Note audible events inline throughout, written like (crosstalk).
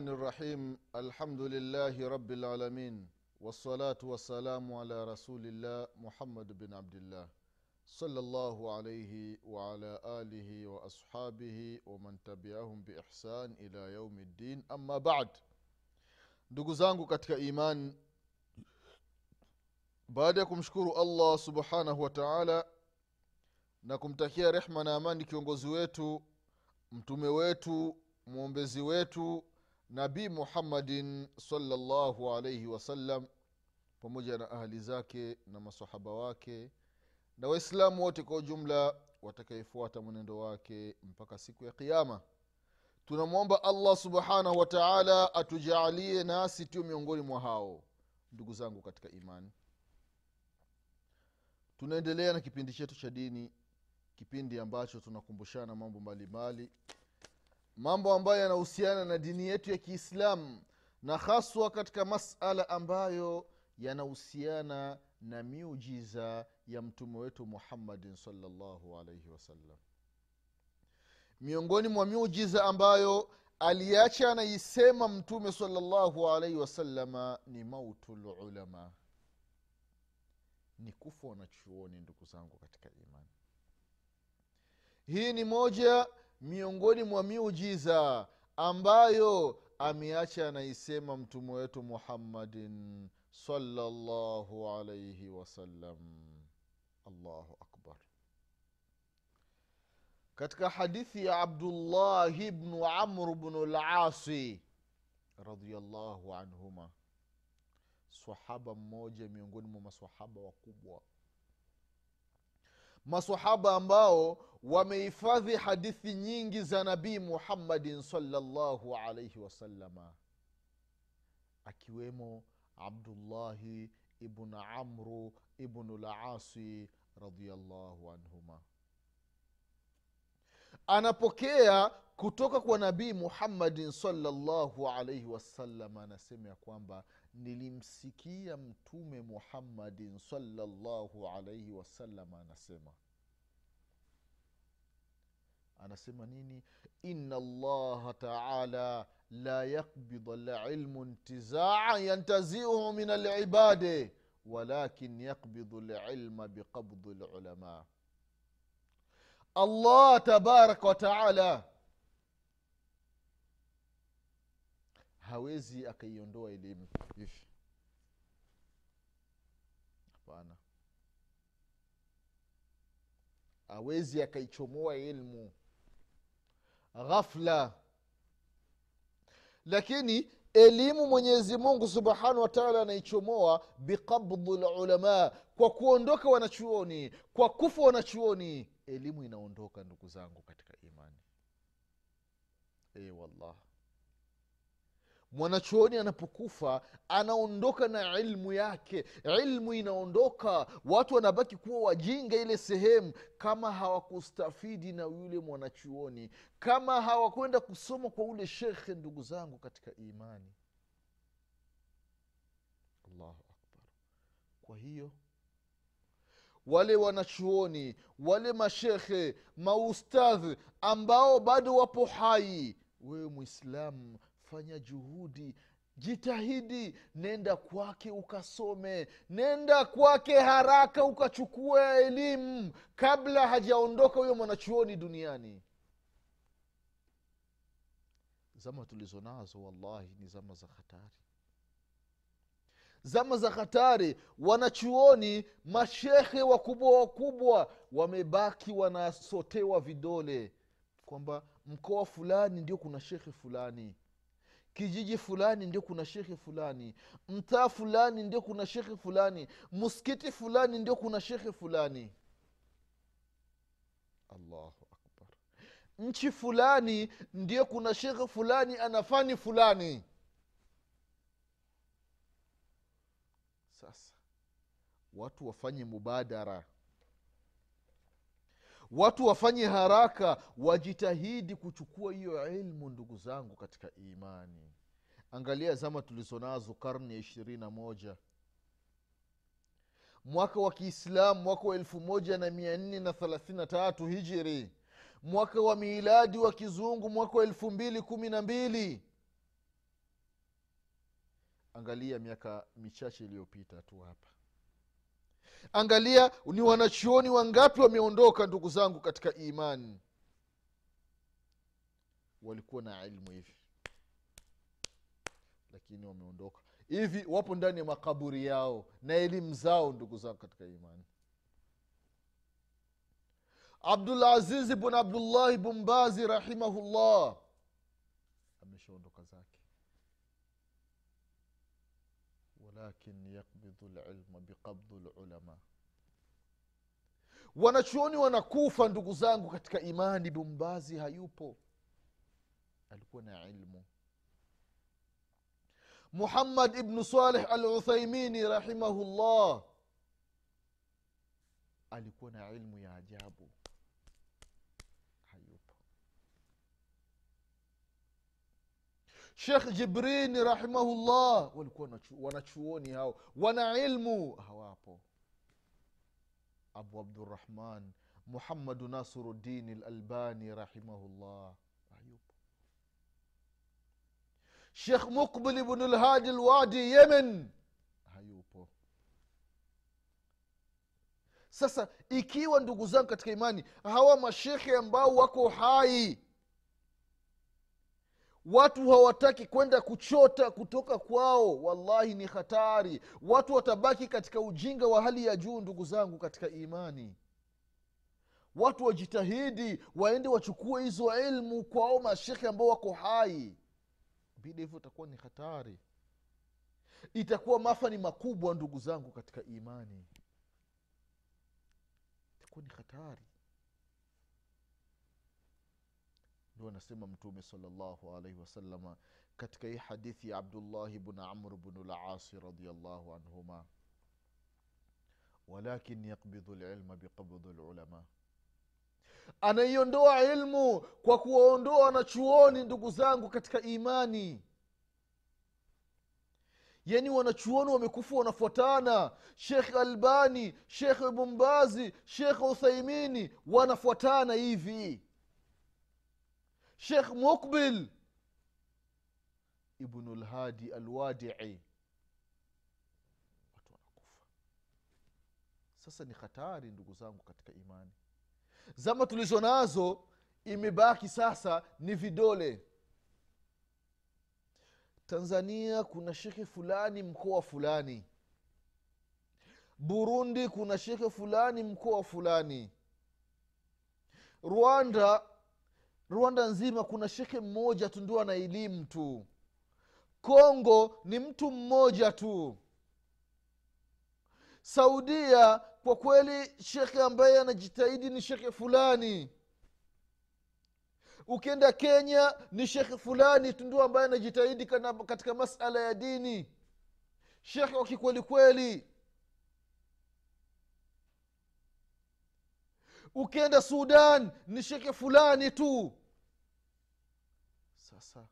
الرحمن الرحيم الحمد لله رب العالمين والصلاة والسلام على رسول الله محمد بن عبد الله صلى الله عليه وعلى آله وأصحابه ومن تبعهم بإحسان إلى يوم الدين أما بعد ndugu zangu katika iman baada ya kumshukuru allah subhanahu wa taala na kumtakia rehma na amani kiongozi wetu mtume wetu mwombezi wetu nabii muhammadin salllahu alaihi wasallam pamoja na ahali zake na masahaba wake na waislamu wote kwa ujumla watakayefuata mwenendo wake mpaka siku ya qiama tunamwomba allah subhanahu wa taala atujaalie nasi tio miongoni mwa hao ndugu zangu katika imani. Tunaendelea na kipindi chetu cha dini kipindi ambacho tunakumbushana mambo mbalimbali mambo ambayo yanahusiana na dini yetu ya kiislamu na haswa katika masala ambayo yanahusiana na miujiza ya mtume wetu muhammadin salllahu alaihi wasallam miongoni mwa miujiza ambayo aliacha anaisema mtume salllahu alaihi wasalama ni mautu lulama ni kufa wanachuoni ndugu zangu katika imani. Hii ni moja miongoni mwa miujiza ambayo ameacha anaisema mtume wetu muhammadin salllahu alaihi wasallam allahu akbar. Katika hadithi ya abdullahi bnu amru bnu lasi radiallahu anhuma sahaba mmoja miongoni mwa masahaba wakubwa masahaba ambao wamehifadhi hadithi nyingi za nabii muhammadin salllahu alaihi wasalama akiwemo abdullahi ibnu amru ibnu lasi radiallahu anhuma. Anapokea kutoka kwa nabii muhammadin salllahu alaihi wasallam anasema ya kwamba nilimsikia mtume muhammadin salllahu alaihi wasallam anasema. Anasema nini? Ina allaha taala la yakbidu lilmu ntizaa yantaziuhu min alibade walakin yakbidu lilma biqabdi lulama allah tabaraka wataala hawezi akaiondoa elimu hivi hapana. Awezi akaichomoa ilmu. Ghafla. Lakini elimu mwenyezi mungu subhanahu wataala anaichomoa biqabdi lulama kwa kuondoka wanachuoni kwa kufa wanachuoni. Elimu inaondoka ndugu zangu katika imani. E wallah mwanachuoni anapokufa anaondoka na ilmu yake. Ilmu inaondoka watu wanabaki kuwa wajinga ile sehemu kama hawakustafidi na yule mwanachuoni kama hawakwenda kusoma kwa ule shekhe ndugu zangu katika imani. Allahu akbar. Kwa hiyo wale wanachuoni wale mashekhe maustadhi ambao bado wapo hai wewe mwislamu fanya juhudi. Jitahidi nenda kwake ukasome. Nenda kwake haraka ukachukua elimu kabla hajaondoka huyo mwanachuoni duniani. Zama tulizo nazo wallahi ni zama za hatari. Zama za hatari wanachuoni mashehe wakubwa wakubwa wamebaki wanasotewa vidole kwamba mkoa fulani ndio kuna shekhe fulani kijiji fulani ndio kuna shekhe fulani mtaa fulani ndio kuna shekhe fulani muskiti fulani ndio kuna shekhe fulani. Allahu akbar. Nchi fulani ndio kuna shekhe fulani anafani fulani. Sasa watu wafanye mubadara watu wafanye haraka wajitahidi kuchukua hiyo ilmu ndugu zangu katika imani. Angalia zama tulizonazo karne ya ishirini na moja. Mwaka wa kiislamu mwaka wa elfu moja na mia nne na thelathini na tatu hijiri mwaka wa miiladi wa kizungu mwaka wa elfu mbili kumi na mbili. Angalia miaka michache iliyopita tu hapa angalia ni wanachuoni wangapi wameondoka ndugu zangu katika imani? Walikuwa na ilmu hivi lakini wameondoka. Hivi wapo ndani ya makaburi yao na elimu zao ndugu zangu katika imani. Abdulazizi bn abdullahi bumbazi rahimahullah ameshaondoka zake. Walakin yakbidhu lilma lulama wanachuoni wanakufa ndugu zangu katika imani bumbazi hayupo. Alikuwa na ilmu. Muhammad ibnu saleh al uthaimini rahimahullah alikuwa na ilmu ya ajabu hayupo shekh jibrini rahimahullah. Walikuwa wanachu- wanachuoni hao. Wana ilmu. Hawapo. Abu abdurahman muhammadu nasiruddin lalbani rahimahullah. Hayupo. Shekh muqbil bnu lhadi lwadi yemen. Hayupo. Sasa ikiwa ndugu zangu katika imani hawa mashekhe ambao wako hai watu hawataki kwenda kuchota kutoka kwao. Wallahi ni hatari. Watu watabaki katika ujinga wa hali ya juu ndugu zangu katika imani. Watu wajitahidi waende wachukue hizo ilmu kwao mashekhe ambao wako hai. Vile hivyo itakuwa ni hatari. Itakuwa mafani makubwa ndugu zangu katika imani. Itakuwa ni hatari ndio anasema mtume salllahu alaihi wasalama katika hii hadithi ya abdullahi bnu amr bnu lasi radiallahu anhuma walakin yakbidhu lilma biqabdhi lulama anaiondoa ilmu kwa kuwaondoa wanachuoni ndugu zangu katika imani. Yani wanachuoni wamekufa wanafuatana. Shekh albani shekh bumbazi shekh uthaimini wanafuatana hivi shekh mukbil. Ibnu lhadi alwadii. Watu wanakufa. Sasa ni hatari ndugu zangu katika imani. Zama tulizo nazo imebaki sasa ni vidole. Tanzania kuna shekhe fulani mkoa fulani. Burundi kuna shekhe fulani mkoa fulani. Rwanda rwanda nzima kuna shekhe mmoja tu ndio ana elimu tu. Kongo ni mtu mmoja tu. Saudia kwa kweli shekhe ambaye anajitahidi ni shekhe fulani. Ukienda kenya ni shekhe fulani tu ndio ambaye anajitahidi katika masala ya dini. Shekhe wa kikwelikweli ukienda sudan ni shekhe fulani tu sasa.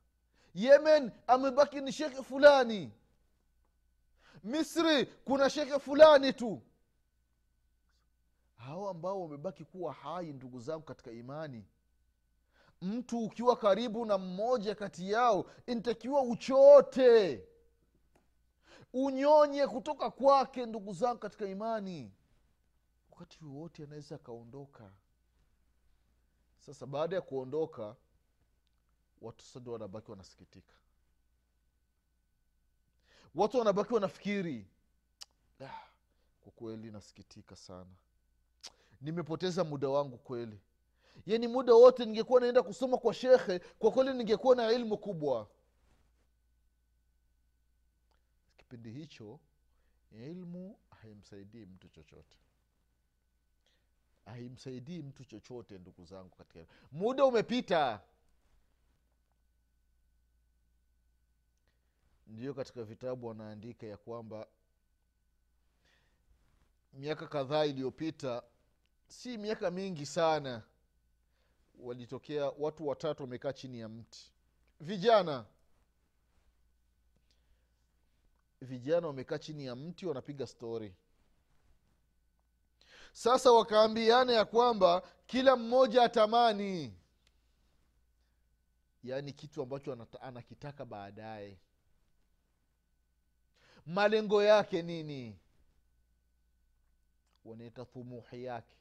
Yemen amebaki ni shekhe fulani. Misri kuna shekhe fulani tu. Hawa ambao wamebaki kuwa hai ndugu zangu katika imani. Mtu ukiwa karibu na mmoja kati yao intakiwa uchote. Unyonye kutoka kwake ndugu zangu katika imani. Wakati wowote anaweza akaondoka. Sasa baada ya kuondoka watu sasa wanabaki wanasikitika. Watu wanabaki wanafikiri "Ah, kwa kweli nasikitika sana. Nimepoteza muda wangu kweli. Yani muda wote ningekuwa naenda kusoma kwa shekhe kwa kweli ningekuwa na ilmu kubwa. Kipindi hicho ilmu haimsaidii mtu chochote. Haimsaidii mtu chochote ndugu zangu katika muda umepita ndiyo katika vitabu wanaandika ya kwamba miaka kadhaa iliyopita si miaka mingi sana walitokea watu watatu wamekaa chini ya mti. Vijana. Vijana wamekaa chini ya mti wanapiga stori sasa wakaambiana ya kwamba kila mmoja atamani. Yaani kitu ambacho anakitaka baadaye malengo yake nini? Wanaita thumuhi yake.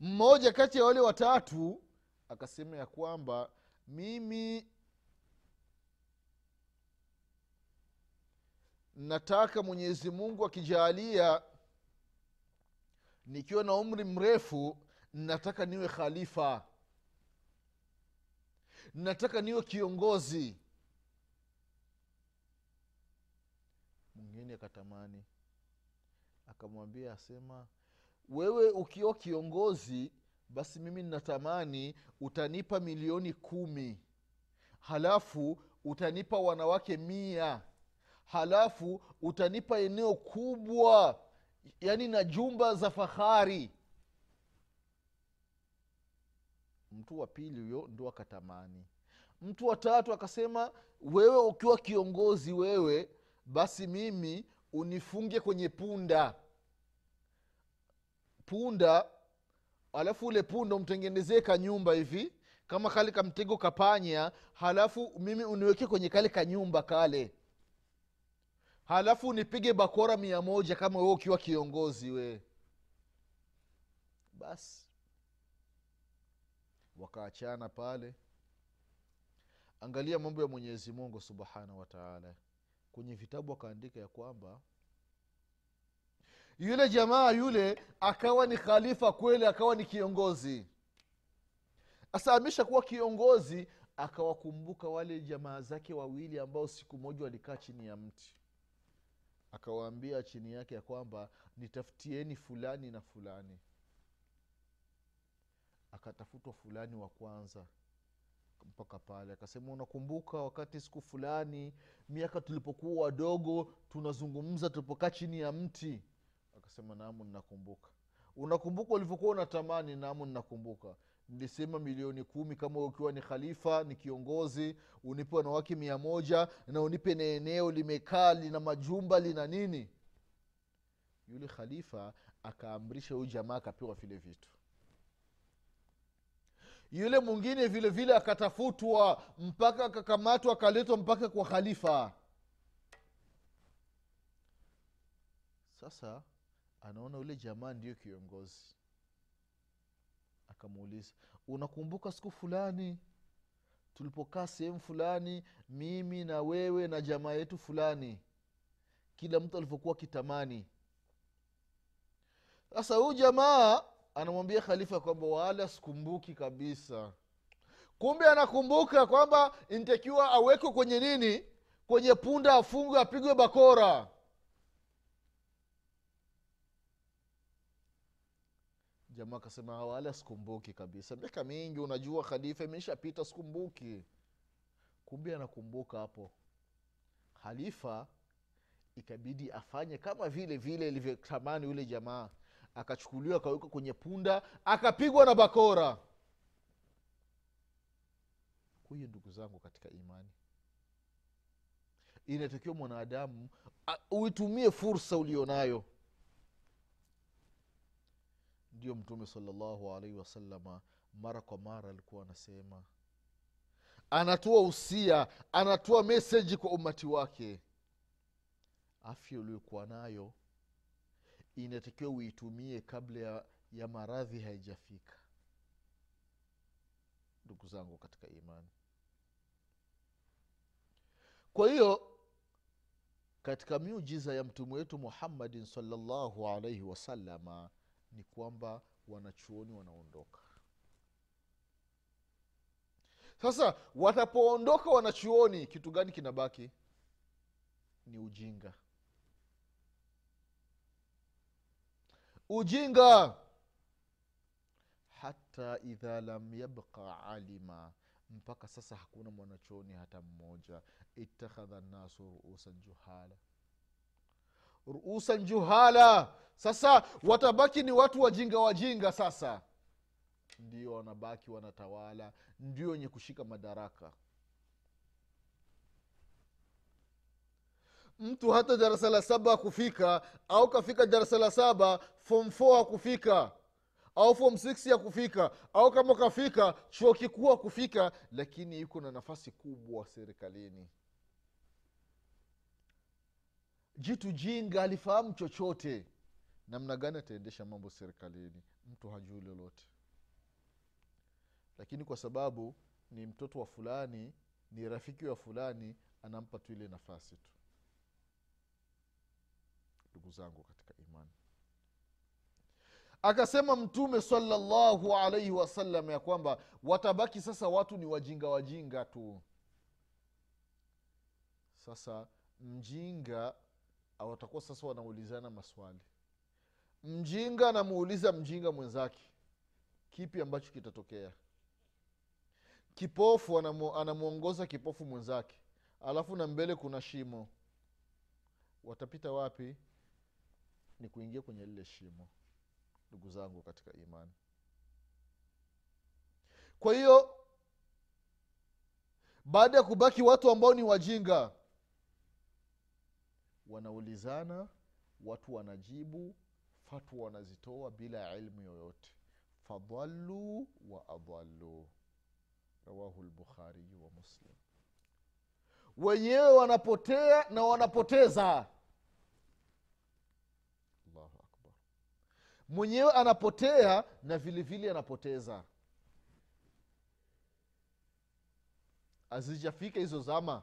Mmoja kati ya wale watatu akasema ya kwamba mimi nataka mwenyezi mungu akijaalia nikiwa na umri mrefu nataka niwe khalifa. Nataka niwe kiongozi mwingine akatamani. Akamwambia asema wewe ukiwa kiongozi basi mimi ninatamani utanipa milioni kumi. Halafu utanipa wanawake mia. Halafu utanipa eneo kubwa yaani na jumba za fahari. Mtu wa pili huyo ndo akatamani. Mtu wa tatu akasema wewe ukiwa kiongozi wewe basi mimi unifunge kwenye punda. Punda alafu ule punda umtengenezee kanyumba hivi kama kale kamtego kapanya halafu mimi uniweke kwenye kale kanyumba kale. Halafu nipige bakora mia moja kama we ukiwa kiongozi we. Basi. Wakaachana pale. Angalia mambo ya mwenyezi mungu subhanahu wataala kwenye vitabu akaandika ya kwamba yule jamaa yule akawa ni khalifa kweli akawa ni kiongozi. Sasa ameshakuwa kiongozi akawakumbuka wale jamaa zake wawili ambao siku moja walikaa chini ya mti. Akawaambia chini yake ya kwamba nitafutieni fulani na fulani. Akatafutwa fulani wa kwanza mpaka pale. Akasema unakumbuka wakati siku fulani miaka tulipokuwa wadogo tunazungumza tulipokaa chini ya mti? Akasema naamu ninakumbuka. Unakumbuka ulivyokuwa unatamani? Naamu ninakumbuka. Nilisema milioni kumi kama ukiwa ni khalifa ni kiongozi unipe wanawake mia moja na unipe na eneo limekaa lina majumba lina nini? Yule khalifa akaamrisha huyu jamaa akapewa vile vitu yule mwingine vile vile akatafutwa mpaka akakamatwa akaletwa mpaka kwa khalifa. Sasa anaona yule jamaa ndiyo kiongozi. Akamuuliza unakumbuka siku fulani? Tulipokaa sehemu fulani mimi na wewe na jamaa yetu fulani. Kila mtu alivyokuwa kitamani sasa huyu jamaa anamwambia khalifa kwamba wala sikumbuki kabisa. Kumbe anakumbuka kwamba intakiwa awekwe kwenye nini? Kwenye punda afungwe apigwe bakora. Jamaa akasema wala sikumbuki kabisa. Miaka mingi unajua khalifa imeshapita sikumbuki. Kumbe anakumbuka hapo. Khalifa ikabidi afanye kama vile vile ilivyotamani yule jamaa akachukuliwa akawekwa kwenye punda akapigwa na bakora. Kwa ndugu zangu katika imani. Inatakiwa mwanadamu uitumie fursa ulionayo. Ndio mtume salallahu alaihi wasalama mara kwa mara alikuwa anasema anatoa usia anatoa meseji kwa umati wake. Afya uliokuwa nayo inatakiwa uitumie kabla ya, ya maradhi haijafika. Ndugu zangu katika imani. Kwa hiyo katika miujiza ya mtume wetu muhammadin salllahu alaihi wasalama ni kwamba wanachuoni wanaondoka. Sasa watapoondoka wanachuoni kitu gani kinabaki? Ni ujinga ujinga. Hata idha lam yabqa alima. Mpaka sasa hakuna mwanachuoni hata mmoja. Ittakhadha nnasu ruusan juhala. Ruusan juhala. Sasa watabaki ni watu wajinga wajinga sasa. Ndio wanabaki wanatawala. Ndio wenye kushika madaraka mtu hata darasa la saba akufika au kafika darasa la saba fom f akufika au fom 6 akufika au kama kafika chuo kikuu akufika lakini yuko na nafasi kubwa serikalini. Jitu jinga alifahamu chochote namna gani ataendesha mambo serikalini? Mtu hajui lolote. Lakini kwa sababu ni mtoto wa fulani ni rafiki wa fulani anampa tu ile nafasi tu ndugu zangu katika imani. Akasema mtume salallahu alaihi wasallam ya kwamba watabaki sasa watu ni wajinga wajinga tu. Sasa mjinga watakuwa sasa wanaulizana maswali. Mjinga anamuuliza mjinga mwenzake kipi ambacho kitatokea? Kipofu anamwongoza kipofu mwenzake. Alafu na mbele kuna shimo. Watapita wapi ni kuingia kwenye lile shimo ndugu zangu katika imani. Kwa hiyo baada ya kubaki watu ambao ni wajinga wanaulizana watu wanajibu fatwa wanazitoa bila ilmu yoyote. Fadhaluu wa adhaluu rawahu lbukhariyu wa muslim. Wenyewe wanapotea na wanapoteza allahu akbar mwenyewe anapotea na vile vile anapoteza. Hazijafika hizo zama.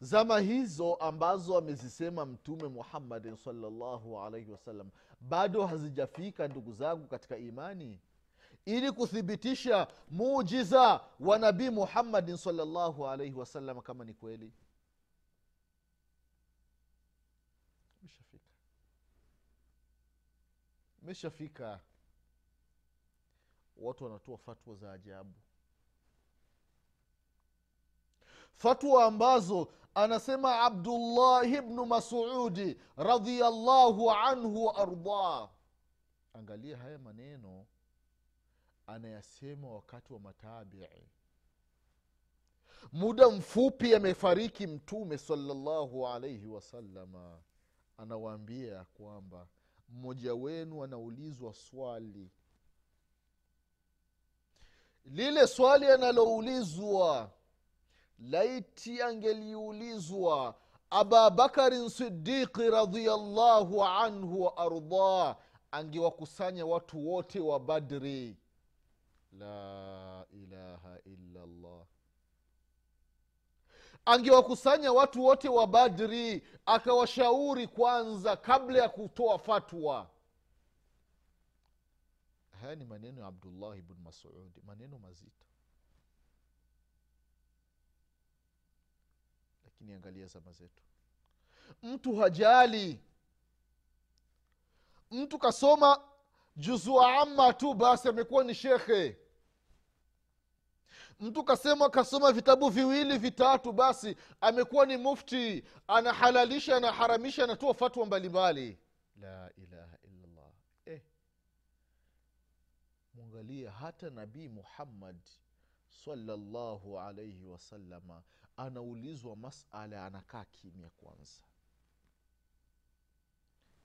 Zama hizo ambazo amezisema mtume muhammadin salllahu alaihi wasallam bado hazijafika ndugu zangu katika imani. Ili kuthibitisha mujiza wa nabii muhammadin salllahu alaihi wasallam kama ni kweli imeshafika. Watu wanatoa fatwa za ajabu. Fatwa ambazo anasema abdullahi bnu masudi radiallahu anhu waardah angalia haya maneno anayasema wakati wa matabii. Muda mfupi amefariki mtume salallahu alaihi wasalama anawaambia kwamba mmoja wenu anaulizwa swali. Lile swali analoulizwa laiti angeliulizwa ababakarin sidiqi radiallahu anhu wa ardah angewakusanya watu wote wa badri. La ilaha illa llah angewakusanya watu wote wa badri akawashauri kwanza kabla ya kutoa fatwa. Haya ni maneno ya abdullahi bnu masudi maneno mazito. Lakini angalia zama zetu. Mtu hajali. Mtu kasoma juzua ama tu basi amekuwa ni shekhe mtu kasema kasoma vitabu viwili vitatu basi amekuwa ni mufti. Anahalalisha anaharamisha anatoa fatwa mbalimbali. La ilaha illallah. Eh. mwangalie hata nabii muhammad salallahu alaihi wasalama anaulizwa masala anakaa kimya kwanza.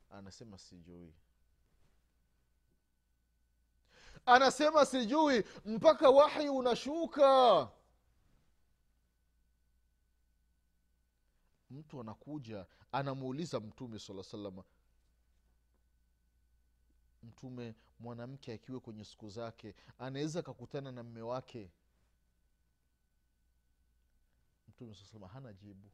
Anasema sijui anasema sijui mpaka wahi unashuka. Mtu anakuja anamuuliza mtume sala salama mtume mwanamke akiwa kwenye siku zake anaweza akakutana na mme wake? Mtume saa salama hana jibu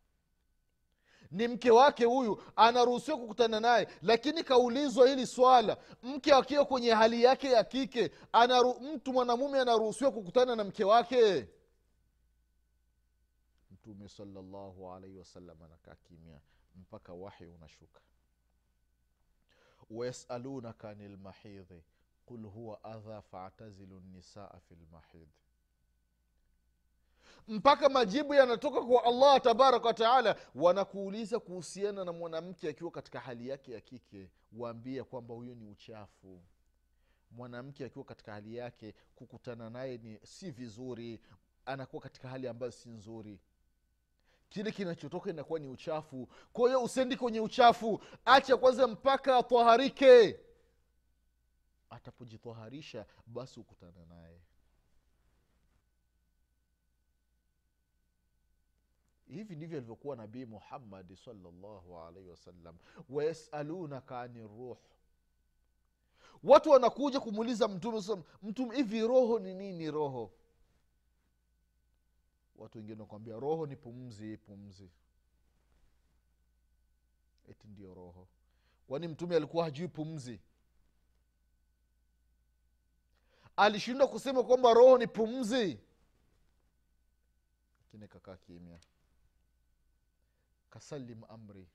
ni mke wake huyu anaruhusiwa kukutana naye. Lakini kaulizwa hili swala mke akiwa kwenye hali yake ya kike anaru, mtu mwanamume anaruhusiwa kukutana na mke wake? Mtume salallahu alaihi wasallam anakaa kimya mpaka wahi unashuka. Wayasalunaka ani lmahidhi qul huwa adha faatazilu nisaa fi lmahidhi mpaka majibu yanatoka kwa allah tabaraka wataala wanakuuliza kuhusiana na mwanamke akiwa katika hali yake ya kike waambie kwamba huyo ni uchafu. Mwanamke akiwa katika hali yake kukutana naye ni si vizuri anakuwa katika hali ambayo si nzuri. Kile kinachotoka inakuwa ni uchafu. Kwa hiyo usendi kwenye uchafu acha kwanza mpaka atwaharike. Atapojitwaharisha basi ukutana naye hivi ndivyo alivyokuwa nabii muhammadi salllahu alaihi wasallam. Wayasalunaka ani ruh. Watu wanakuja kumuuliza mtume mtume hivi roho ni nini roho? Watu wengine wakwambia roho ni pumzi pumzi. Eti ndio roho. Kwani mtume alikuwa hajui pumzi? Alishindwa kusema kwamba roho ni pumzi? Lakini kakaa kimya kasalim amri.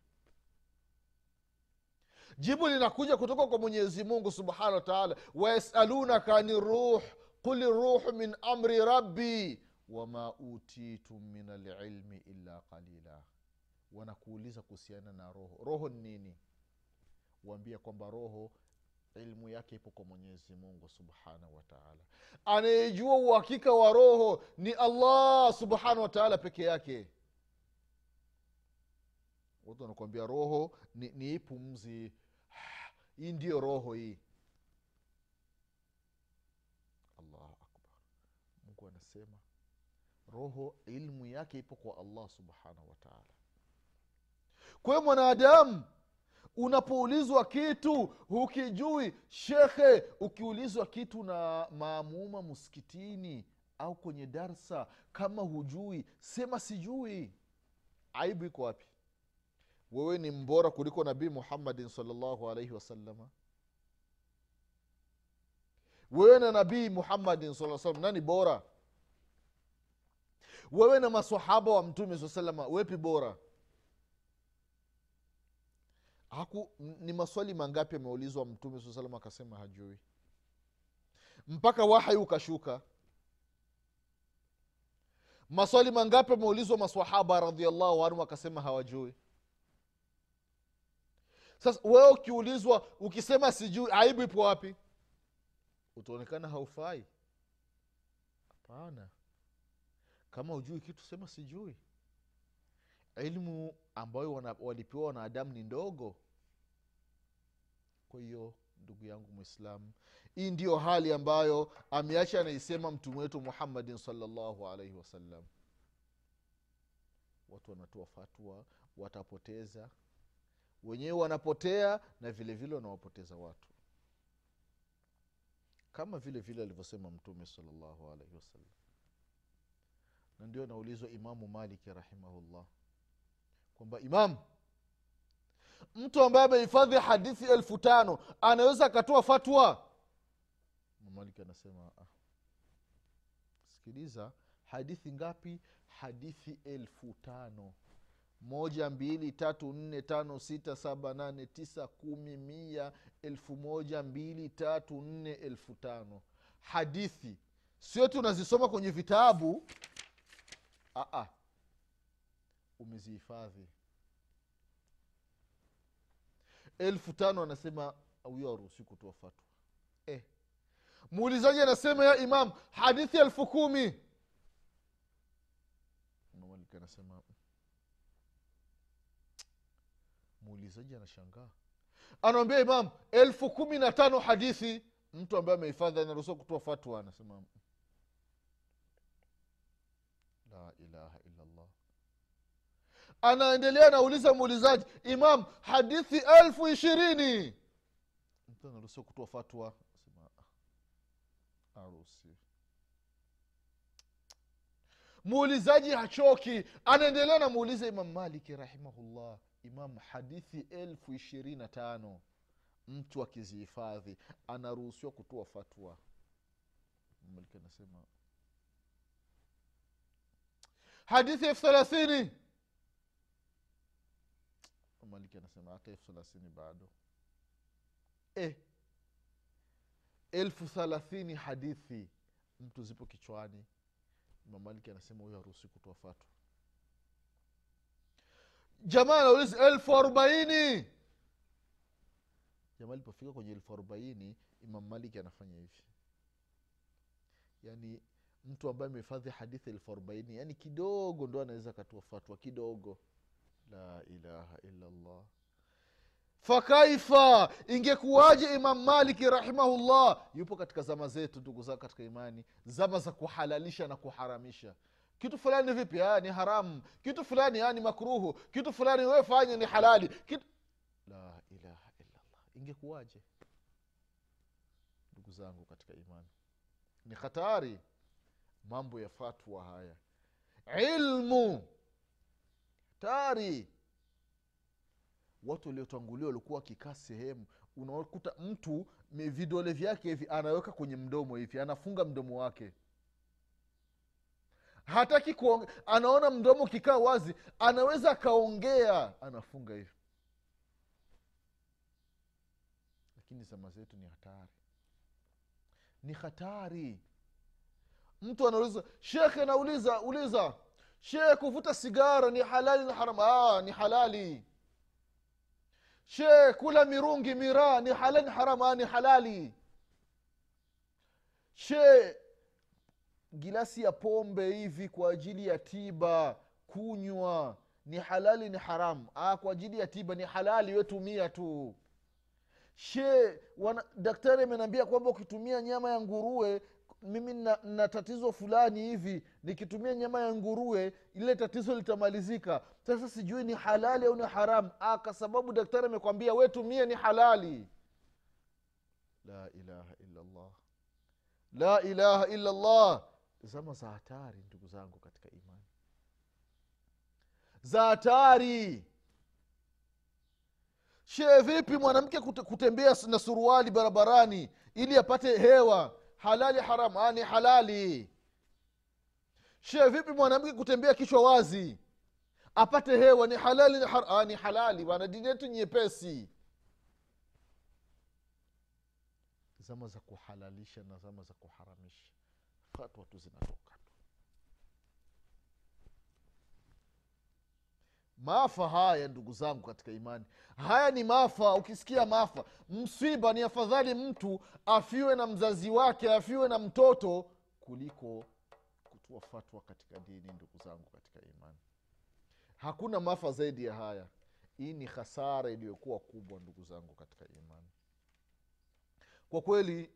Jibu linakuja kutoka kwa mwenyezi mungu subhanahu wa taala. Wayasalunaka ani ruh qul ruhu min amri rabbi wama utitum min alilmi illa qalila. Wanakuuliza kuhusiana na roho. Roho ni nini? Waambia kwamba roho ilmu yake ipo kwa mwenyezi mungu subhanahu wataala anayejua uhakika wa roho ni allah subhanahu wataala peke yake watu wanakuambia roho ni, ni (sighs) hii ndiyo roho hii. Allahu akbar. Mungu anasema roho ilmu yake ipo kwa allah subhanahu wataala kwa hiyo mwanadamu unapoulizwa kitu hukijui. Shekhe ukiulizwa kitu na maamuma msikitini au kwenye darsa kama hujui sema sijui. Aibu iko wapi wewe ni mbora kuliko nabii muhammadin salllahu alaihi wasalama wewe na nabii muhammadin saa salam nani bora? Wewe na masahaba wa mtume saa salama wepi bora? Haku ni maswali mangapi ameulizwa mtume saa salama akasema hajui? Mpaka wahai ukashuka. Maswali mangapi ameulizwa maswahaba radiallahu anhu akasema hawajui sasa wewe ukiulizwa ukisema sijui aibu ipo wapi? Utaonekana haufai. Hapana. Kama ujui kitu sema sijui. Ilmu ambayo wana, walipewa wanadamu ni ndogo. Kwa hiyo ndugu yangu mwislamu hii ndiyo hali ambayo ameacha anaisema mtume wetu muhammadin salllahu alaihi wasallam. Watu wanatoa fatwa watapoteza wenyewe wanapotea na vile vile wanawapoteza watu. Kama vile vile alivyosema mtume salllahu alaihi wasallam. Na ndio anaulizwa imamu maliki rahimahullah kwamba imam mtu ambaye amehifadhi hadithi elfu tano anaweza akatoa fatwa? Maliki anasema ah. sikiliza hadithi ngapi? Hadithi elfu tano moja mbili tatu nne tano sita saba nane tisa kumi mia elfu moja mbili tatu nne elfu tano. Hadithi. Sio tu unazisoma kwenye vitabu. Aa, umezihifadhi. Elfu tano anasema huyo aruhusi kutoa fatwa. Eh. muulizaji anasema ya imam hadithi elfu kumi. Anasema muulizaji anashangaa. Anawambia imam elfu kumi na tano hadithi mtu ambaye amehifadhi anaruhusiwa kutoa fatwa anasema la ilaha illallah. Anaendelea anauliza muulizaji imam hadithi elfu ishirini. Mtu anaruhusiwa kutoa fatwa aruhusi muulizaji hachoki anaendelea namuuliza imam maliki rahimahullah imam hadithi elfu ishirini na tano. Mtu akizihifadhi anaruhusiwa kutoa fatwa. Maliki anasema hadithi elfu thelathini. Maliki anasema hata elfu thelathini bado. E, elfu thalathini hadithi mtu zipo kichwani. Mamaliki anasema huyo haruhusi kutoa fatwa jamaa anauliza elfu arobaini. Jamaa alipofika kwenye elfu arobaini imam maliki anafanya hivi. Yaani mtu ambaye amehifadhi hadithi elfu arobaini yaani kidogo ndo anaweza akatua fatwa kidogo. La ilaha illallah. Fakaifa ingekuwaje imam maliki rahimahullah? Yupo katika zama zetu ndugu zao katika imani. Zama za kuhalalisha na kuharamisha kitu fulani vipi ha, ni haramu. Kitu fulani ha, ni makruhu. Kitu fulani wefanye ni halali. Kitu la ilaha illallah. Ingekuwaje? Ndugu zangu katika imani ni hatari mambo ya fatwa haya. Ilmu hatari. Watu waliotangulia walikuwa wakikaa sehemu unakuta mtu vidole vyake hivi anaweka kwenye mdomo hivi anafunga mdomo wake hataki kuonge, anaona mdomo ukikaa wazi anaweza akaongea. Anafunga hivi lakini zama zetu ni hatari. Ni hatari. Mtu anauliza shekhe nauliza uliza shehe kuvuta sigara ni halali na haram? Aa, ni halali. She kula mirungi miraa ni halali haram? Aa, ni halali. She gilasi ya pombe hivi kwa ajili ya tiba kunywa ni halali ni haramu ah, kwa ajili ya tiba ni halali wetumia tu. She wana, daktari ameniambia kwamba ukitumia nyama ya nguruwe mimi na, na tatizo fulani hivi nikitumia nyama ya nguruwe ile tatizo litamalizika. Sasa sijui ni halali au ni haramu ah, kwa sababu daktari amekwambia we tumie ni halali. La ilaha illallah. La ilaha illallah zama za hatari ndugu zangu katika imani. Za hatari! Shee vipi mwanamke kute, kutembea na suruali barabarani ili apate hewa halali haramu ni halali? Shee vipi mwanamke kutembea kichwa wazi apate hewa ni halali ni, har- ni halali? Bana dini yetu nyepesi. Zama za kuhalalisha na zama za kuharamisha fatwa tu zinatoka. Tu maafa haya ndugu zangu katika imani haya ni maafa. Ukisikia maafa msiba ni afadhali mtu afiwe na mzazi wake afiwe na mtoto kuliko kutua fatwa katika dini ndugu zangu katika imani. Hakuna maafa zaidi ya haya. Hii ni hasara iliyokuwa kubwa ndugu zangu katika imani. Kwa kweli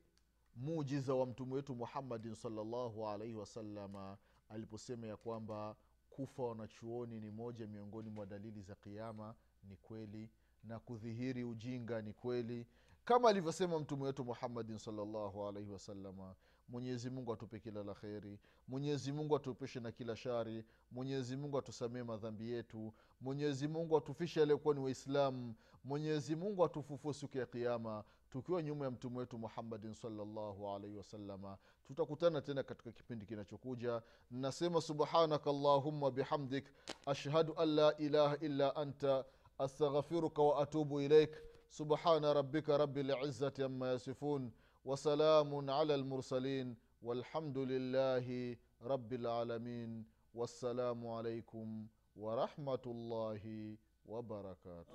mujiza wa mtume wetu muhammadin salllahu alaihi wasalama aliposema ya kwamba kufa wanachuoni ni moja miongoni mwa dalili za kiama ni kweli na kudhihiri ujinga ni kweli. Kama alivyosema mtume wetu muhammadin salllahu alaihi wasalama mwenyezi mungu atupe kila la kheri mwenyezi mungu atuepeshe na kila shari mwenyezi mungu atusamee madhambi yetu mwenyezi mungu atufishe aliyekuwa ni waislamu mwenyezi mungu atufufue siku ya kiama tukiwa nyuma ya mtume wetu muhammadin salllahu alaihi wasalama tutakutana tena katika kipindi kinachokuja nasema subhanaka allahumma bihamdik ashhadu an la ilaha illa anta astaghfiruka wa atubu ilaik subhana rabbika rabi lizati ama yasifun وسلام على المرسلين والحمد لله رب العالمين والسلام عليكم ورحمه الله وبركاته